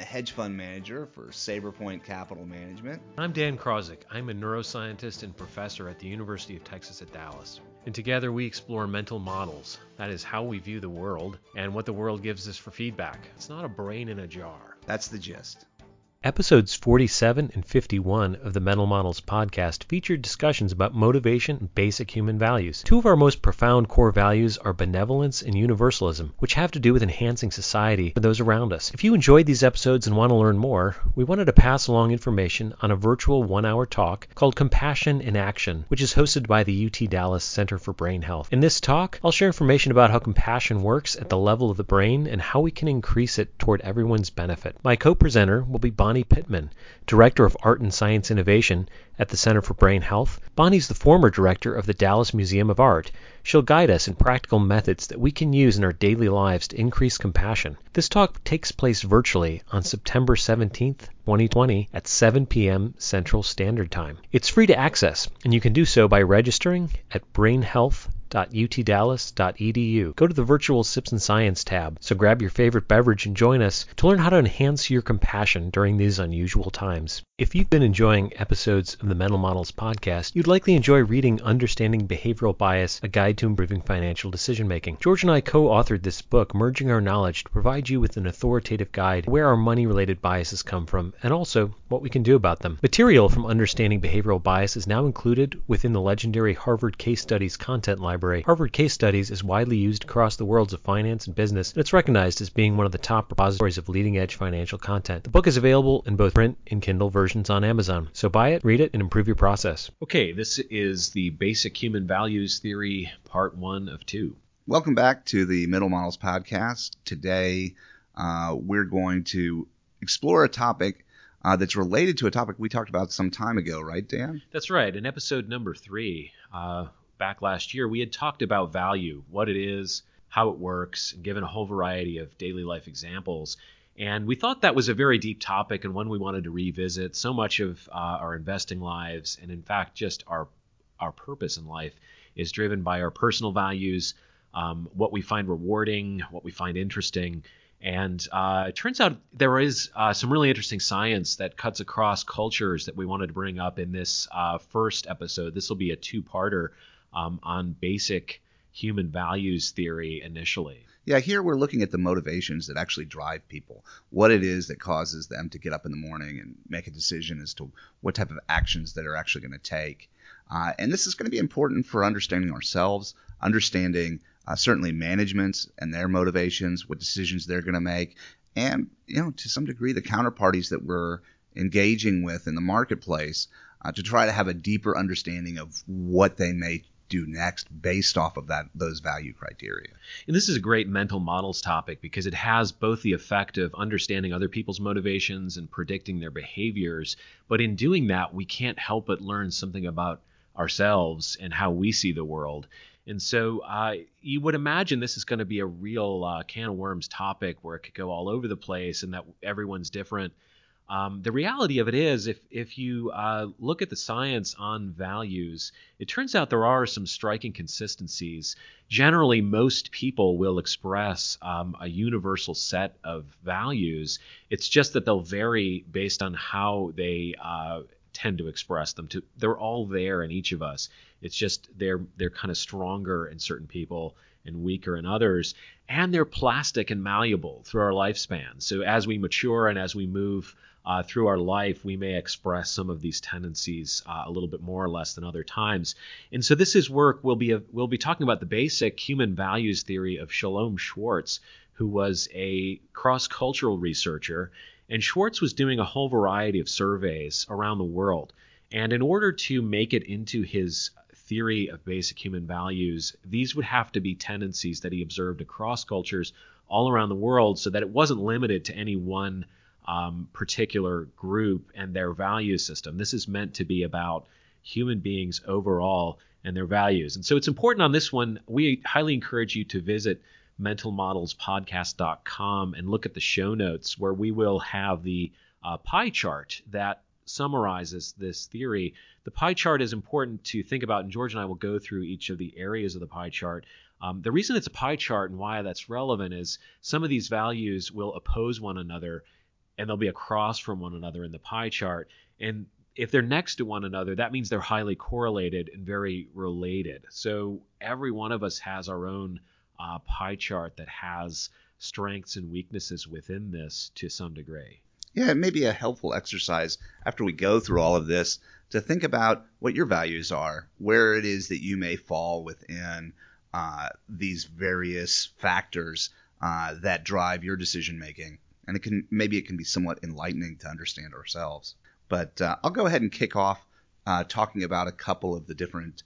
a hedge fund manager for Sabrepoint Capital Management. I'm Dan Krawczyk. I'm a neuroscientist and professor at the University of Texas at Dallas. And together we explore mental models. That is how we view the world and what the world gives us for feedback. It's not a brain in a jar. That's the gist. Episodes 47 and 51 of the Mental Models podcast featured discussions about motivation and basic human values. Two of our most profound core values are benevolence and universalism, which have to do with enhancing society for those around us. If you enjoyed these episodes and want to learn more, we wanted to pass along information on a virtual one hour talk called Compassion in Action, which is hosted by the UT Dallas Center for Brain Health. In this talk, I'll share information about how compassion works at the level of the brain and how we can increase it toward everyone's benefit. My co presenter will be Bonnie Pittman, Director of Art and Science Innovation at the Center for Brain Health. Bonnie's the former director of the Dallas Museum of Art. She'll guide us in practical methods that we can use in our daily lives to increase compassion. This talk takes place virtually on September 17th, 2020 at 7 p.m. Central Standard Time. It's free to access, and you can do so by registering at brainhealth.com www.utdallas.edu. Go to the virtual Sips and Science tab. So grab your favorite beverage and join us to learn how to enhance your compassion during these unusual times. If you've been enjoying episodes of the Mental Models podcast, you'd likely enjoy reading Understanding Behavioral Bias, a guide to improving financial decision making. George and I co authored this book, merging our knowledge to provide you with an authoritative guide where our money related biases come from and also what we can do about them. Material from Understanding Behavioral Bias is now included within the legendary Harvard Case Studies content library. Harvard Case Studies is widely used across the worlds of finance and business, and it's recognized as being one of the top repositories of leading edge financial content. The book is available in both print and Kindle versions versions on Amazon. So buy it, read it, and improve your process. Okay, this is the Basic Human Values Theory, part one of two. Welcome back to the Mental Models Podcast. Today, uh, we're going to explore a topic uh, that's related to a topic we talked about some time ago, right, Dan? That's right. In episode number three, uh, back last year, we had talked about value, what it is, how it works, and given a whole variety of daily life examples. And we thought that was a very deep topic and one we wanted to revisit. So much of uh, our investing lives, and in fact, just our our purpose in life, is driven by our personal values, um, what we find rewarding, what we find interesting. And uh, it turns out there is uh, some really interesting science that cuts across cultures that we wanted to bring up in this uh, first episode. This will be a two-parter um, on basic human values theory initially. Yeah, here we're looking at the motivations that actually drive people, what it is that causes them to get up in the morning and make a decision as to what type of actions that are actually going to take. Uh, and this is going to be important for understanding ourselves, understanding uh, certainly managements and their motivations, what decisions they're going to make, and you know to some degree the counterparties that we're engaging with in the marketplace uh, to try to have a deeper understanding of what they may do next based off of that those value criteria. And this is a great mental models topic because it has both the effect of understanding other people's motivations and predicting their behaviors, but in doing that we can't help but learn something about ourselves and how we see the world. And so uh, you would imagine this is going to be a real uh, can of worms topic where it could go all over the place and that everyone's different um, the reality of it is, if if you uh, look at the science on values, it turns out there are some striking consistencies. Generally, most people will express um, a universal set of values. It's just that they'll vary based on how they uh, tend to express them. To, they're all there in each of us. It's just they're they're kind of stronger in certain people and weaker in others, and they're plastic and malleable through our lifespan. So as we mature and as we move uh, through our life, we may express some of these tendencies uh, a little bit more or less than other times. And so this is work we'll be a, we'll be talking about the basic human values theory of Shalom Schwartz, who was a cross-cultural researcher, and Schwartz was doing a whole variety of surveys around the world. And in order to make it into his theory of basic human values, these would have to be tendencies that he observed across cultures all around the world so that it wasn't limited to any one um, particular group and their value system. This is meant to be about human beings overall and their values. And so it's important on this one. We highly encourage you to visit mentalmodelspodcast.com and look at the show notes where we will have the uh, pie chart that summarizes this theory. The pie chart is important to think about, and George and I will go through each of the areas of the pie chart. Um, the reason it's a pie chart and why that's relevant is some of these values will oppose one another and they'll be across from one another in the pie chart. And if they're next to one another, that means they're highly correlated and very related. So every one of us has our own uh, pie chart that has strengths and weaknesses within this to some degree. Yeah, it may be a helpful exercise after we go through all of this to think about what your values are, where it is that you may fall within uh, these various factors uh, that drive your decision making. And it can maybe it can be somewhat enlightening to understand ourselves. But uh, I'll go ahead and kick off uh, talking about a couple of the different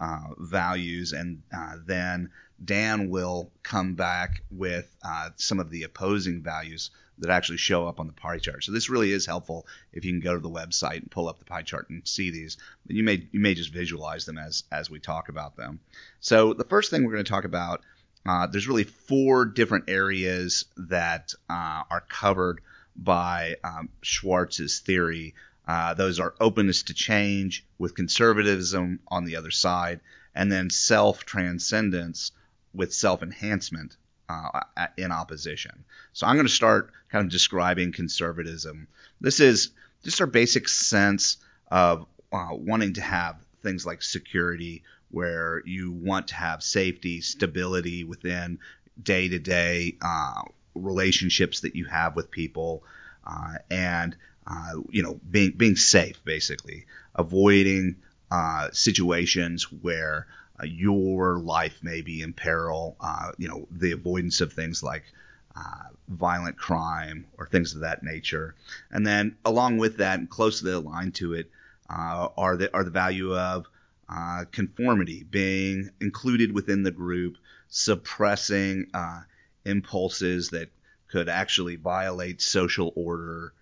uh, values, and uh, then Dan will come back with uh, some of the opposing values that actually show up on the pie chart. So this really is helpful if you can go to the website and pull up the pie chart and see these. But You may you may just visualize them as as we talk about them. So the first thing we're going to talk about, uh, there's really four different areas that uh, are covered by um, Schwartz's theory uh, those are openness to change with conservatism on the other side, and then self transcendence with self enhancement uh, in opposition. So I'm going to start kind of describing conservatism. This is just our basic sense of uh, wanting to have things like security, where you want to have safety, stability within day to day relationships that you have with people. Uh, and uh, you know, being being safe, basically, avoiding uh, situations where uh, your life may be in peril. Uh, you know, the avoidance of things like uh, violent crime or things of that nature. And then, along with that, and closely aligned to it, are the are the value of conformity, being included within the group, suppressing impulses that could actually violate social order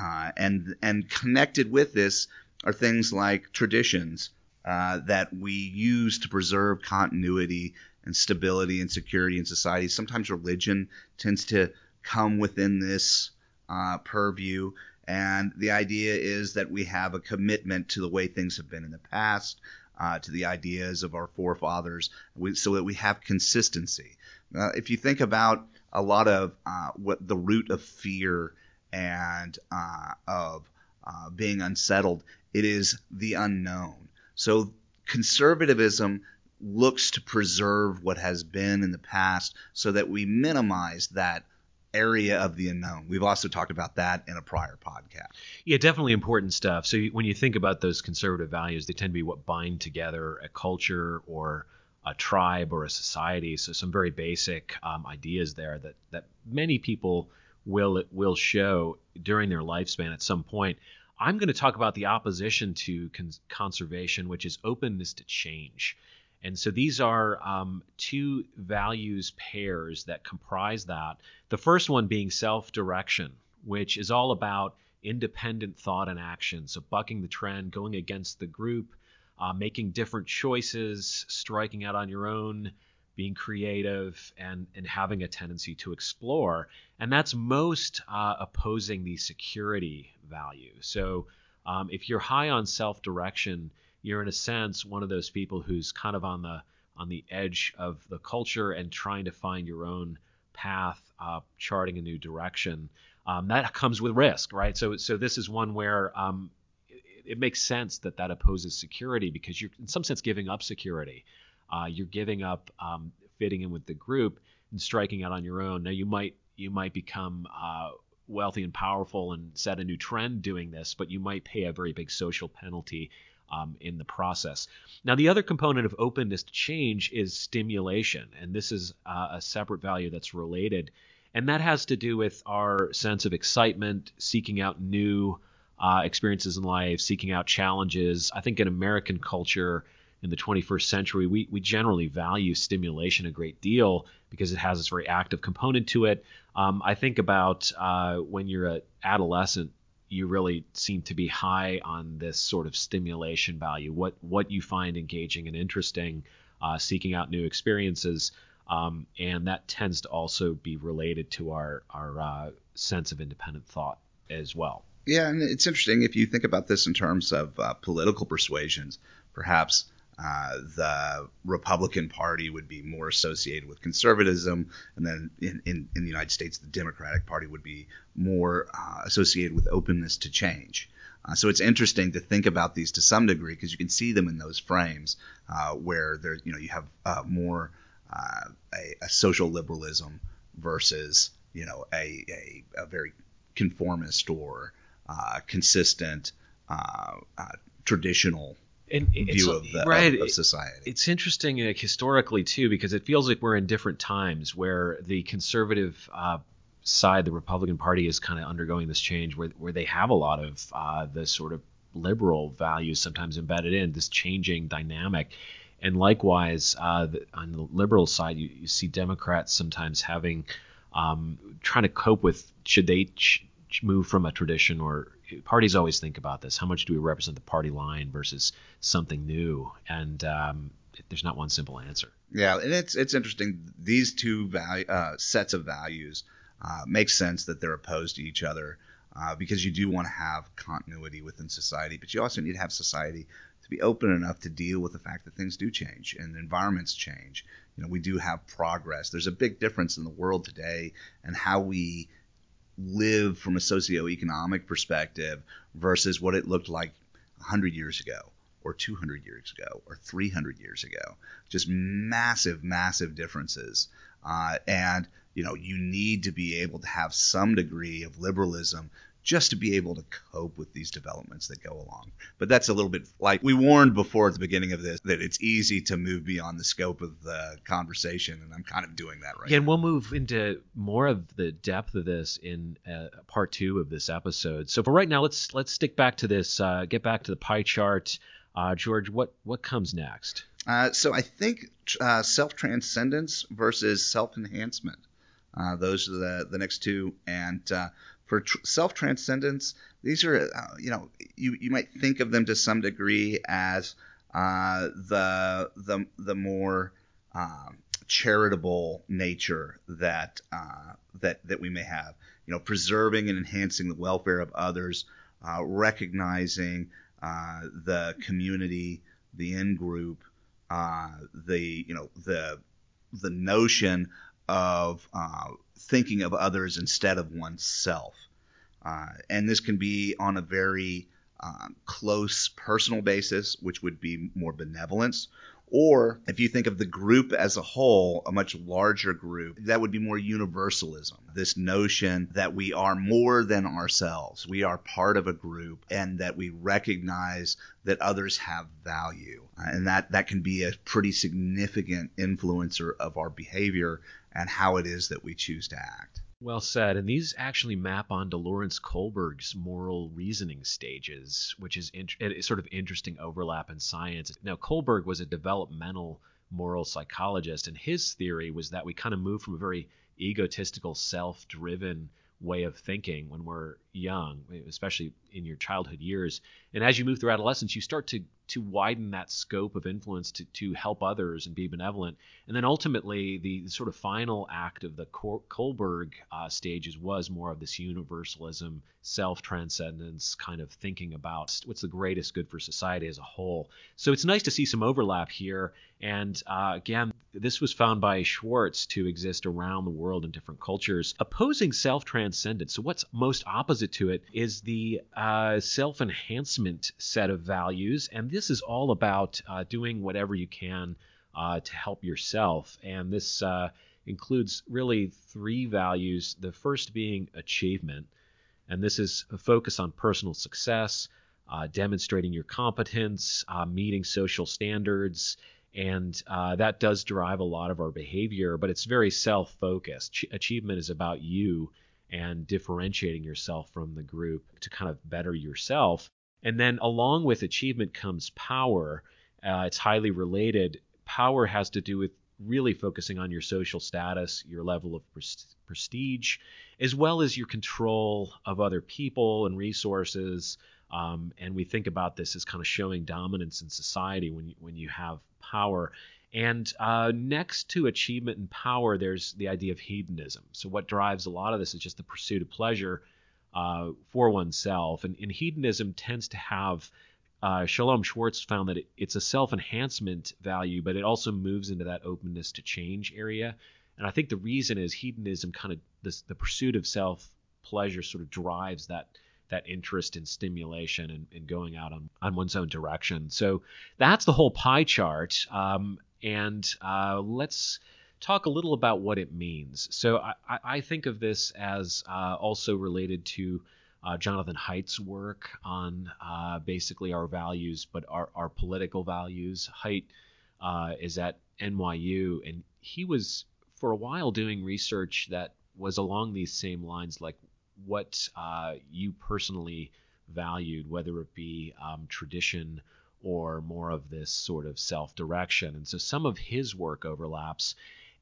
uh, and and connected with this are things like traditions uh, that we use to preserve continuity and stability and security in society. Sometimes religion tends to come within this uh, purview. And the idea is that we have a commitment to the way things have been in the past, uh, to the ideas of our forefathers, so that we have consistency. Uh, if you think about a lot of uh, what the root of fear and uh, of uh, being unsettled. It is the unknown. So conservatism looks to preserve what has been in the past so that we minimize that area of the unknown. We've also talked about that in a prior podcast. Yeah, definitely important stuff. So when you think about those conservative values, they tend to be what bind together a culture or a tribe or a society. So some very basic um, ideas there that that many people will will show during their lifespan at some point. I'm going to talk about the opposition to con- conservation, which is openness to change. And so these are um, two values pairs that comprise that. The first one being self direction, which is all about independent thought and action. So bucking the trend, going against the group, uh, making different choices, striking out on your own, being creative and and having a tendency to explore and that's most uh, opposing the security value so um, if you're high on self-direction you're in a sense one of those people who's kind of on the on the edge of the culture and trying to find your own path uh, charting a new direction. Um, that comes with risk right? So so this is one where um, it, it makes sense that that opposes security because you're in some sense giving up security. Uh, you're giving up um, fitting in with the group and striking out on your own. Now you might you might become uh, wealthy and powerful and set a new trend doing this, but you might pay a very big social penalty um, in the process. Now, the other component of openness to change is stimulation, and this is uh, a separate value that's related, and that has to do with our sense of excitement, seeking out new uh, experiences in life, seeking out challenges. I think in American culture, in the 21st century, we, we generally value stimulation a great deal because it has this very active component to it. Um, I think about uh, when you're an adolescent, you really seem to be high on this sort of stimulation value, what what you find engaging and interesting, uh, seeking out new experiences, um, and that tends to also be related to our our uh, sense of independent thought as well. Yeah, and it's interesting if you think about this in terms of uh, political persuasions. Perhaps Uh, the Republican Party would be more associated with conservatism, and then in, in, in the United States, the Democratic Party would be more uh, associated with openness to change. Uh, so it's interesting to think about these to some degree because you can see them in those frames uh, where there, you know, you have uh, more uh, a, a, social liberalism versus, you know, a, a, a very conformist or consistent traditional and view of, the, right, of, of, society. It's interesting like, historically too because it feels like we're in different times where the conservative uh, side, the Republican Party, is kind of undergoing this change where where they have a lot of uh, the sort of liberal values sometimes embedded in this changing dynamic. And likewise, uh, the, on the liberal side, you, you see Democrats sometimes having um, trying to cope with should they ch- move from a tradition or parties always think about this how much do we represent the party line versus something new and um, there's not one simple answer yeah and it's it's interesting these two value, uh, sets of values uh, sense that they're opposed to each other uh, because you do want to have continuity within society, but you also need to have society to be open enough to deal with the fact that things do change and environments change. You know, we do have progress. There's a big difference in the world today and how we live from a socioeconomic perspective versus what it looked like 100 years ago or 200 years ago or 300 years ago. Just massive, massive differences. Uh, and you know, you need to be able to have some degree of liberalism just to be able to cope with these developments that go along. But that's a little bit like we warned before at the beginning of this that it's easy to move beyond the scope of the conversation, and I'm kind of doing that right. Yeah, and we'll move into more of the depth of this in uh, part two of this episode. So for right now, let's let's stick back to this. Uh, get back to the pie chart. Uh, George, what what comes next? Uh, so I think uh, self transcendence versus self enhancement. Uh, those are the, the next two. And uh, for tr- self transcendence, these are, uh, you know, you, you might think of them to some degree as uh, the, the, the more um, charitable nature that, uh, that, that we may have. You know, preserving and enhancing the welfare of others, uh, recognizing the community, the in group, the, you know, the, the notion of uh, thinking of others instead of oneself. Uh, and this can be on a very um, close personal basis, which would be more benevolence, or if you think of the group as a whole, a much larger group, that would be more universalism. This notion that we are more than ourselves. We are part of a group and that we recognize that others have value. And that, that can be a pretty significant influencer of our behavior and how it is that we choose to act. Well said. And these actually map onto Lawrence Kohlberg's moral reasoning stages, which is sort of interesting overlap in science. Now, Kohlberg was a developmental moral psychologist, and his theory was that we kind of move from a very egotistical, self driven way of thinking when we're young, especially in your childhood years. And as you move through adolescence, you start to to widen that scope of influence to, to help others and be benevolent. And then ultimately, the, the sort of final act of the Kohlberg uh, stages was more of this universalism, self transcendence, kind of thinking about what's the greatest good for society as a whole. So it's nice to see some overlap here. And uh, again, this was found by Schwartz to exist around the world in different cultures, opposing self transcendence. So, what's most opposite to it is the uh, self enhancement set of values. And this is all about uh, doing whatever you can uh, to help yourself. And this uh, includes really three values. The first being achievement. And this is a focus on personal success, uh, demonstrating your competence, uh, meeting social standards and uh, that does drive a lot of our behavior but it's very self-focused Ch- achievement is about you and differentiating yourself from the group to kind of better yourself and then along with achievement comes power uh, it's highly related power has to do with really focusing on your social status your level of prestige as well as your control of other people and resources um, and we think about this as kind of showing dominance in society when you, when you have power. And uh, next to achievement and power, there's the idea of hedonism. So, what drives a lot of this is just the pursuit of pleasure uh, for oneself. And, and, hedonism tends to have uh, Shalom Schwartz found that it, it's a self enhancement value, but it also moves into that openness to change area. And I think the reason is hedonism kind of this, the pursuit of self pleasure sort of drives that that interest in stimulation and, and, going out on, on one's own direction. So that's the whole pie chart. Um, and uh, let's talk a little about what it means. So I, I think of this as uh, also related to uh, Jonathan Haidt's work on uh, basically our values, but our, our political values. Haidt uh, is at NYU, and he was for a while doing research that was along these same lines, like what uh, you personally valued, whether it be um, tradition or more of this sort of self direction. And so some of his work overlaps.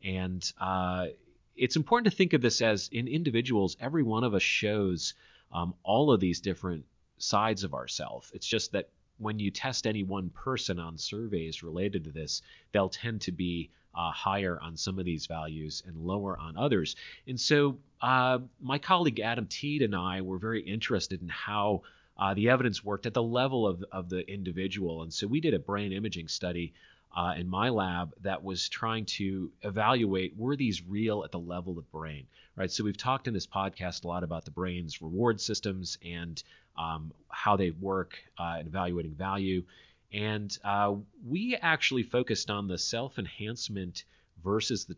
And uh, it's important to think of this as in individuals, every one of us shows um, all of these different sides of ourself. It's just that when you test any one person on surveys related to this, they'll tend to be uh, higher on some of these values and lower on others. And so, uh, my colleague Adam Teed and I were very interested in how uh, the evidence worked at the level of, of the individual. And so, we did a brain imaging study uh, in my lab that was trying to evaluate were these real at the level of brain, right? So we've talked in this podcast a lot about the brain's reward systems and um, how they work uh, in evaluating value. And uh, we actually focused on the self enhancement versus the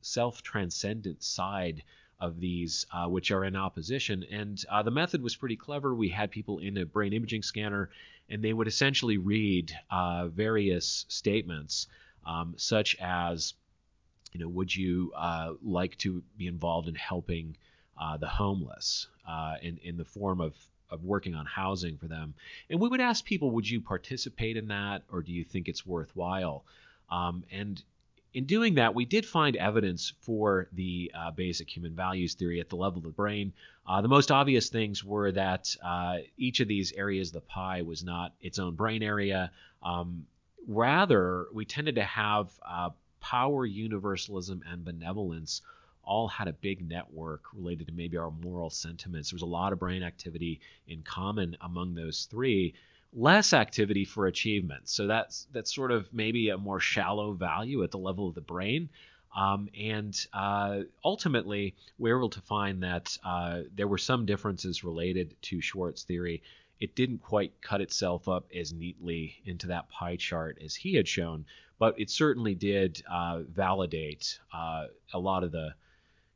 self transcendent side of these, uh, which are in opposition. And uh, the method was pretty clever. We had people in a brain imaging scanner, and they would essentially read uh, various statements, um, such as, you know, would you uh, like to be involved in helping uh, the homeless uh, in in the form of of working on housing for them? And we would ask people, would you participate in that, or do you think it's worthwhile? Um, and in doing that, we did find evidence for the uh, basic human values theory at the level of the brain. Uh, the most obvious things were that uh, each of these areas of the pie was not its own brain area. Um, rather, we tended to have uh, power, universalism, and benevolence all had a big network related to maybe our moral sentiments. There was a lot of brain activity in common among those three less activity for achievement. So that's that's sort of maybe a more shallow value at the level of the brain. Um, and uh, ultimately, we're able to find that uh, there were some differences related to Schwartz theory. It didn't quite cut itself up as neatly into that pie chart as he had shown, but it certainly did uh, validate uh, a lot of the,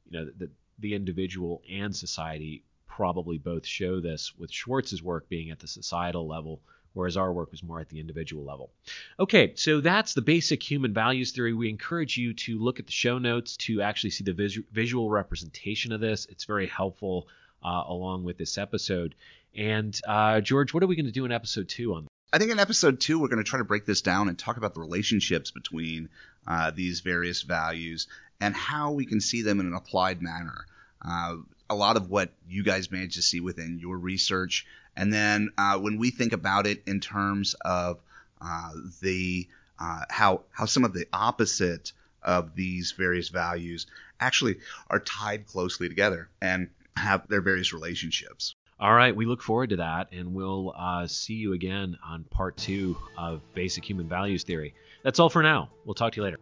you know, the, the individual and society probably both show this, with Schwartz's work being at the societal level, whereas our work was more at the individual level. Okay, so that's the basic human values theory. We encourage you to look at the show notes to actually see the visu- visual representation of this. It's very helpful uh, along with this episode. And uh, George, what are we going to do in episode two on? I think in episode two, we're going to try to break this down and talk about the relationships between uh, these various values and how we can see them in an applied manner. Uh, a lot of what you guys managed to see within your research. And then uh, when we think about it in terms of uh, the uh, how how some of the opposite of these various values actually are tied closely together and have their various relationships. All right, we look forward to that, and we'll uh, see you again on part two of Basic Human Values Theory. That's all for now. We'll talk to you later.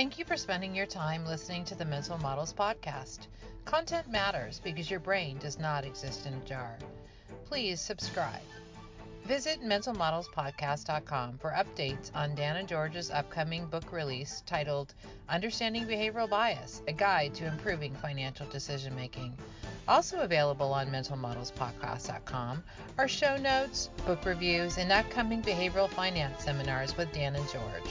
Thank you for spending your time listening to the Mental Models Podcast. Content matters because your brain does not exist in a jar. Please subscribe. Visit mentalmodelspodcast.com for updates on Dan and George's upcoming book release titled Understanding Behavioral Bias A Guide to Improving Financial Decision Making. Also available on mentalmodelspodcast.com are show notes, book reviews, and upcoming behavioral finance seminars with Dan and George.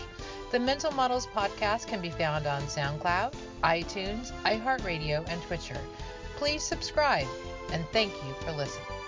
The Mental Models podcast can be found on SoundCloud, iTunes, iHeartRadio, and Twitter. Please subscribe and thank you for listening.